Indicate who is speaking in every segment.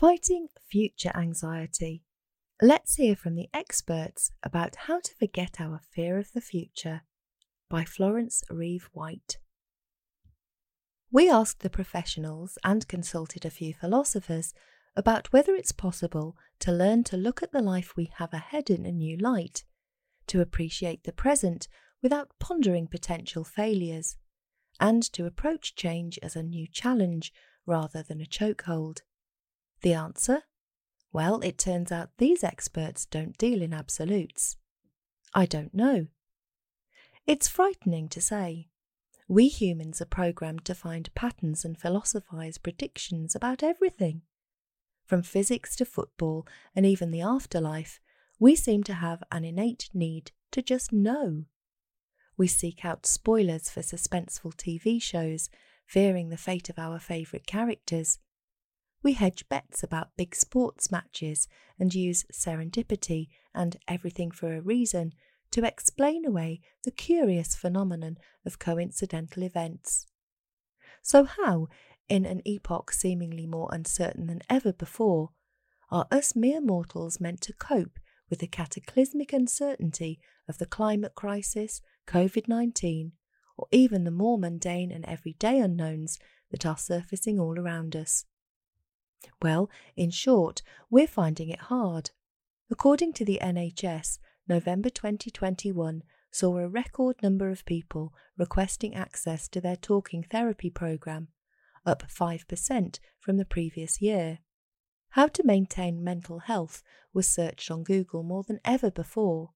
Speaker 1: Fighting future anxiety. Let's hear from the experts about how to forget our fear of the future by Florence Reeve White. We asked the professionals and consulted a few philosophers about whether it's possible to learn to look at the life we have ahead in a new light, to appreciate the present without pondering potential failures, and to approach change as a new challenge rather than a chokehold. The answer? Well, it turns out these experts don't deal in absolutes. I don't know. It's frightening to say. We humans are programmed to find patterns and philosophize predictions about everything. From physics to football and even the afterlife, we seem to have an innate need to just know. We seek out spoilers for suspenseful TV shows, fearing the fate of our favourite characters, we hedge bets about big sports matches and use serendipity and everything for a reason to explain away the curious phenomenon of coincidental events. So, how, in an epoch seemingly more uncertain than ever before, are us mere mortals meant to cope with the cataclysmic uncertainty of the climate crisis, COVID 19, or even the more mundane and everyday unknowns that are surfacing all around us? Well, in short, we're finding it hard. According to the NHS, November 2021 saw a record number of people requesting access to their talking therapy programme, up 5% from the previous year. How to maintain mental health was searched on Google more than ever before,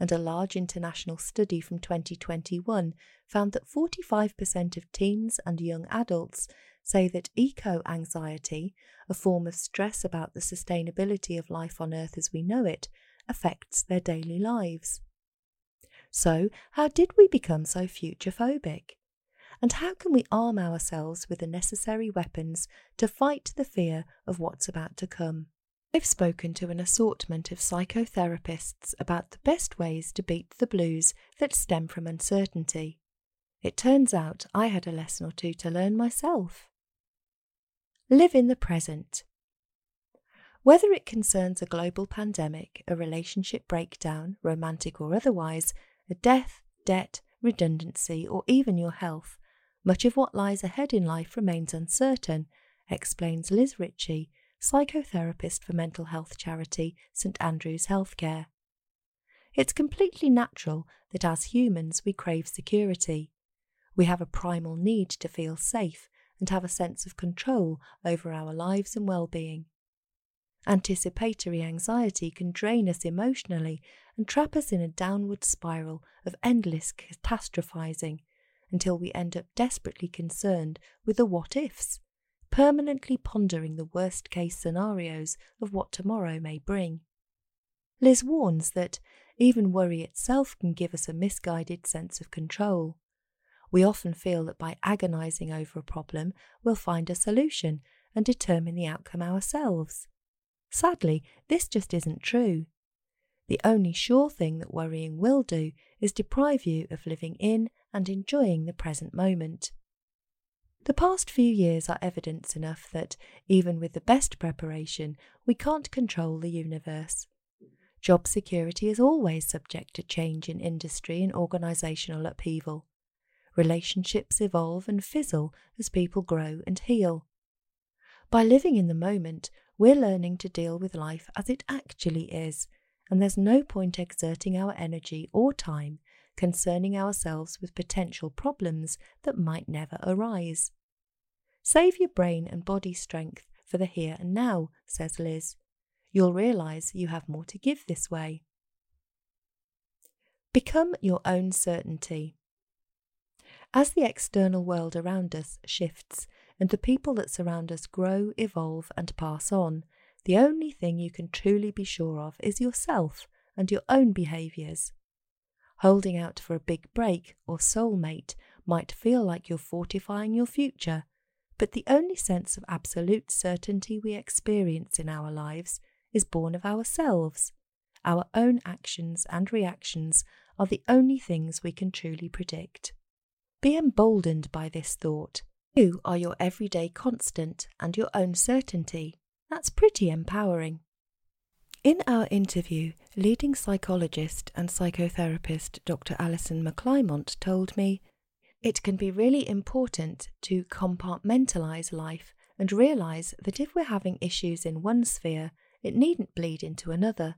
Speaker 1: and a large international study from 2021 found that 45% of teens and young adults say that eco anxiety, a form of stress about the sustainability of life on Earth as we know it, affects their daily lives. So, how did we become so future phobic? And how can we arm ourselves with the necessary weapons to fight the fear of what's about to come? I've spoken to an assortment of psychotherapists about the best ways to beat the blues that stem from uncertainty. It turns out I had a lesson or two to learn myself. Live in the present. Whether it concerns a global pandemic, a relationship breakdown, romantic or otherwise, a death, debt, redundancy, or even your health, much of what lies ahead in life remains uncertain, explains Liz Ritchie, psychotherapist for mental health charity St Andrews Healthcare. It's completely natural that as humans we crave security. We have a primal need to feel safe and have a sense of control over our lives and well being. Anticipatory anxiety can drain us emotionally and trap us in a downward spiral of endless catastrophizing until we end up desperately concerned with the what ifs, permanently pondering the worst case scenarios of what tomorrow may bring. Liz warns that even worry itself can give us a misguided sense of control. We often feel that by agonizing over a problem, we'll find a solution and determine the outcome ourselves. Sadly, this just isn't true. The only sure thing that worrying will do is deprive you of living in and enjoying the present moment. The past few years are evidence enough that, even with the best preparation, we can't control the universe. Job security is always subject to change in industry and organisational upheaval. Relationships evolve and fizzle as people grow and heal. By living in the moment, we're learning to deal with life as it actually is, and there's no point exerting our energy or time concerning ourselves with potential problems that might never arise. Save your brain and body strength for the here and now, says Liz. You'll realise you have more to give this way. Become your own certainty. As the external world around us shifts and the people that surround us grow, evolve, and pass on, the only thing you can truly be sure of is yourself and your own behaviours. Holding out for a big break or soulmate might feel like you're fortifying your future, but the only sense of absolute certainty we experience in our lives is born of ourselves. Our own actions and reactions are the only things we can truly predict. Be emboldened by this thought. You are your everyday constant and your own certainty. That's pretty empowering. In our interview, leading psychologist and psychotherapist Dr. Alison McClymont told me it can be really important to compartmentalise life and realise that if we're having issues in one sphere, it needn't bleed into another.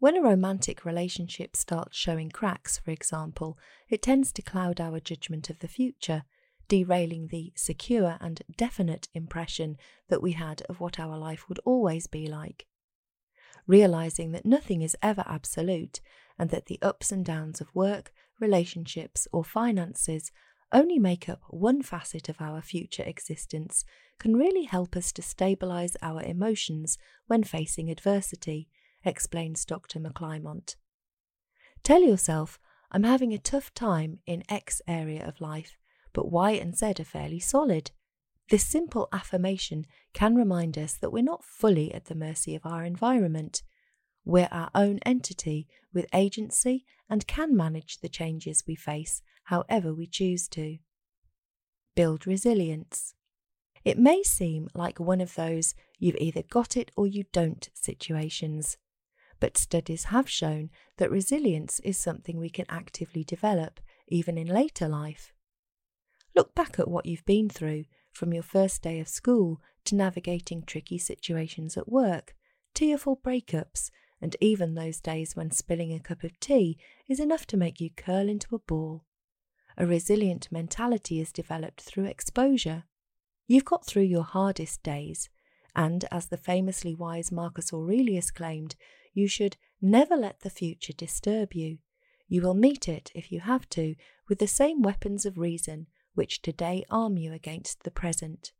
Speaker 1: When a romantic relationship starts showing cracks, for example, it tends to cloud our judgment of the future, derailing the secure and definite impression that we had of what our life would always be like. Realizing that nothing is ever absolute and that the ups and downs of work, relationships, or finances only make up one facet of our future existence can really help us to stabilize our emotions when facing adversity, explains Dr. McClymont. Tell yourself, I'm having a tough time in X area of life, but Y and Z are fairly solid. This simple affirmation can remind us that we're not fully at the mercy of our environment. We're our own entity with agency and can manage the changes we face however we choose to. Build resilience. It may seem like one of those you've either got it or you don't situations, but studies have shown that resilience is something we can actively develop even in later life. Look back at what you've been through from your first day of school to navigating tricky situations at work, tearful breakups, and even those days when spilling a cup of tea is enough to make you curl into a ball. A resilient mentality is developed through exposure. You've got through your hardest days, and as the famously wise Marcus Aurelius claimed, you should never let the future disturb you. You will meet it, if you have to, with the same weapons of reason which today arm you against the present.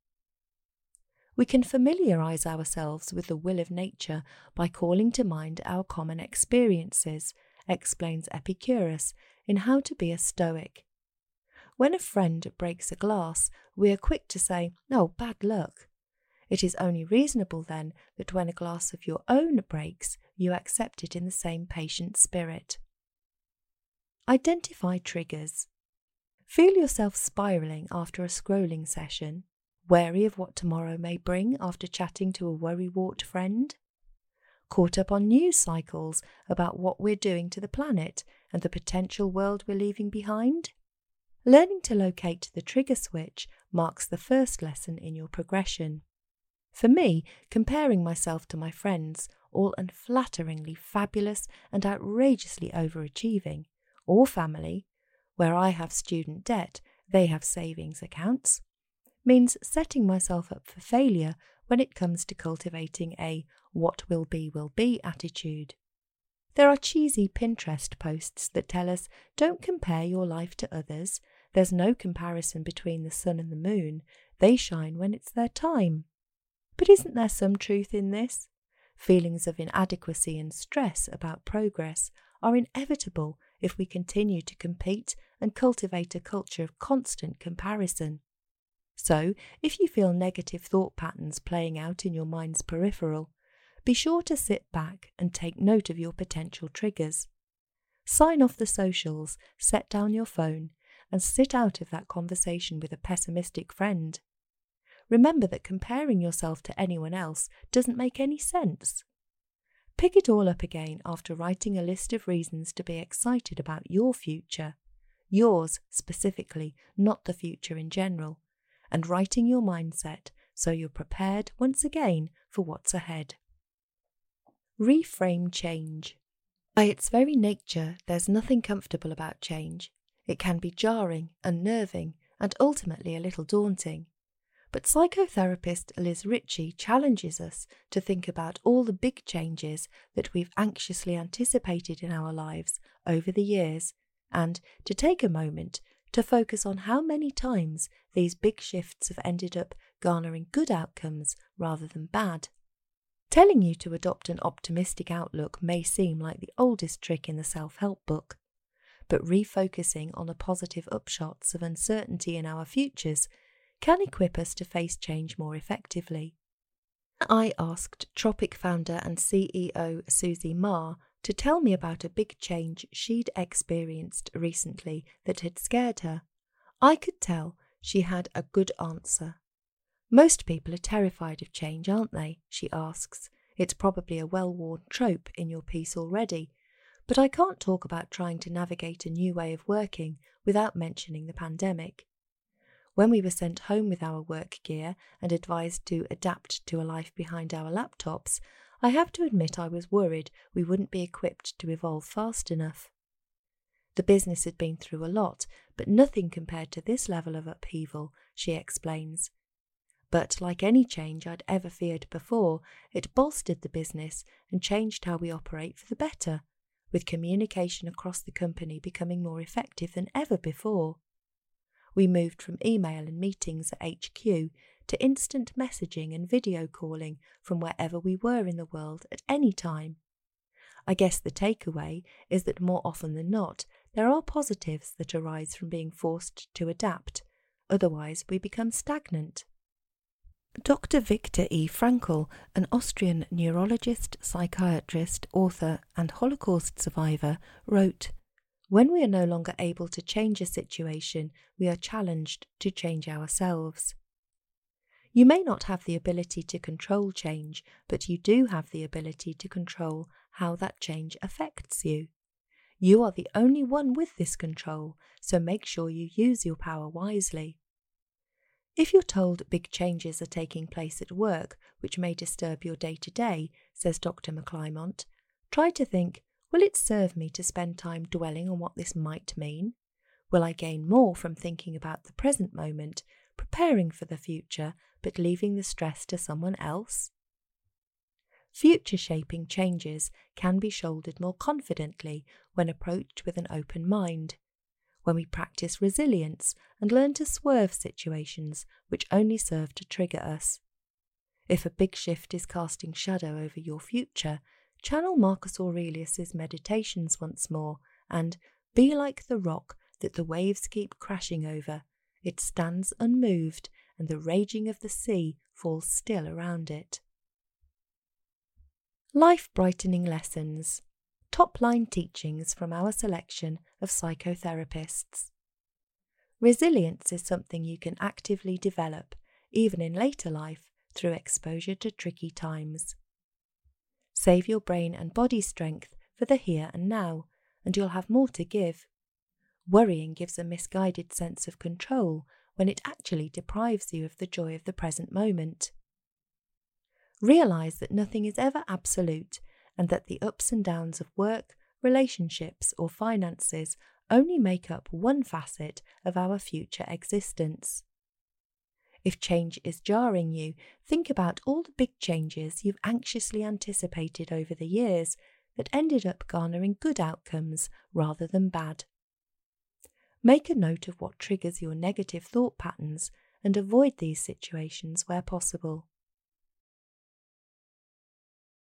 Speaker 1: We can familiarise ourselves with the will of nature by calling to mind our common experiences, explains Epictetus in How to Be a Stoic. When a friend breaks a glass, we are quick to say, Oh, bad luck. It is only reasonable then that when a glass of your own breaks, you accept it in the same patient spirit. Identify triggers. Feel yourself spiralling after a scrolling session, wary of what tomorrow may bring after chatting to a worrywart friend? Caught up on news cycles about what we're doing to the planet and the potential world we're leaving behind? Learning to locate the trigger switch marks the first lesson in your progression. For me, comparing myself to my friends, all unflatteringly fabulous and outrageously overachieving, or family, where I have student debt, they have savings accounts, means setting myself up for failure when it comes to cultivating a what will be will be attitude. There are cheesy Pinterest posts that tell us don't compare your life to others. There's no comparison between the sun and the moon. They shine when it's their time. But isn't there some truth in this? Feelings of inadequacy and stress about progress are inevitable if we continue to compete and cultivate a culture of constant comparison. So, if you feel negative thought patterns playing out in your mind's peripheral, be sure to sit back and take note of your potential triggers. Sign off the socials, set down your phone, and sit out of that conversation with a pessimistic friend. Remember that comparing yourself to anyone else doesn't make any sense. Pick it all up again after writing a list of reasons to be excited about your future, yours specifically, not the future in general, and writing your mindset so you're prepared once again for what's ahead. Reframe change. By its very nature, there's nothing comfortable about change. It can be jarring, unnerving, and ultimately a little daunting. But psychotherapist Liz Ritchie challenges us to think about all the big changes that we've anxiously anticipated in our lives over the years and to take a moment to focus on how many times these big shifts have ended up garnering good outcomes rather than bad. Telling you to adopt an optimistic outlook may seem like the oldest trick in the self help book, but refocusing on the positive upshots of uncertainty in our futures can equip us to face change more effectively. I asked Tropic founder and CEO Susie Ma to tell me about a big change she'd experienced recently that had scared her. I could tell she had a good answer. Most people are terrified of change, aren't they? she asks. It's probably a well worn trope in your piece already, but I can't talk about trying to navigate a new way of working without mentioning the pandemic. When we were sent home with our work gear and advised to adapt to a life behind our laptops, I have to admit I was worried we wouldn't be equipped to evolve fast enough. The business had been through a lot, but nothing compared to this level of upheaval, she explains. But like any change I'd ever feared before, it bolstered the business and changed how we operate for the better, with communication across the company becoming more effective than ever before. We moved from email and meetings at HQ to instant messaging and video calling from wherever we were in the world at any time. I guess the takeaway is that more often than not, there are positives that arise from being forced to adapt, otherwise, we become stagnant. Dr. Viktor E. Frankl, an Austrian neurologist, psychiatrist, author, and Holocaust survivor, wrote When we are no longer able to change a situation, we are challenged to change ourselves. You may not have the ability to control change, but you do have the ability to control how that change affects you. You are the only one with this control, so make sure you use your power wisely. If you're told big changes are taking place at work which may disturb your day to day, says Dr. McClymont, try to think will it serve me to spend time dwelling on what this might mean? Will I gain more from thinking about the present moment, preparing for the future, but leaving the stress to someone else? Future shaping changes can be shouldered more confidently when approached with an open mind when we practice resilience and learn to swerve situations which only serve to trigger us. If a big shift is casting shadow over your future, channel Marcus Aurelius's meditations once more and be like the rock that the waves keep crashing over. It stands unmoved, and the raging of the sea falls still around it. Life brightening lessons top line teachings from our selection of psychotherapists. Resilience is something you can actively develop, even in later life, through exposure to tricky times. Save your brain and body strength for the here and now, and you'll have more to give. Worrying gives a misguided sense of control when it actually deprives you of the joy of the present moment. Realize that nothing is ever absolute and that the ups and downs of work, relationships, or finances only make up one facet of our future existence. If change is jarring you, think about all the big changes you've anxiously anticipated over the years that ended up garnering good outcomes rather than bad. Make a note of what triggers your negative thought patterns and avoid these situations where possible.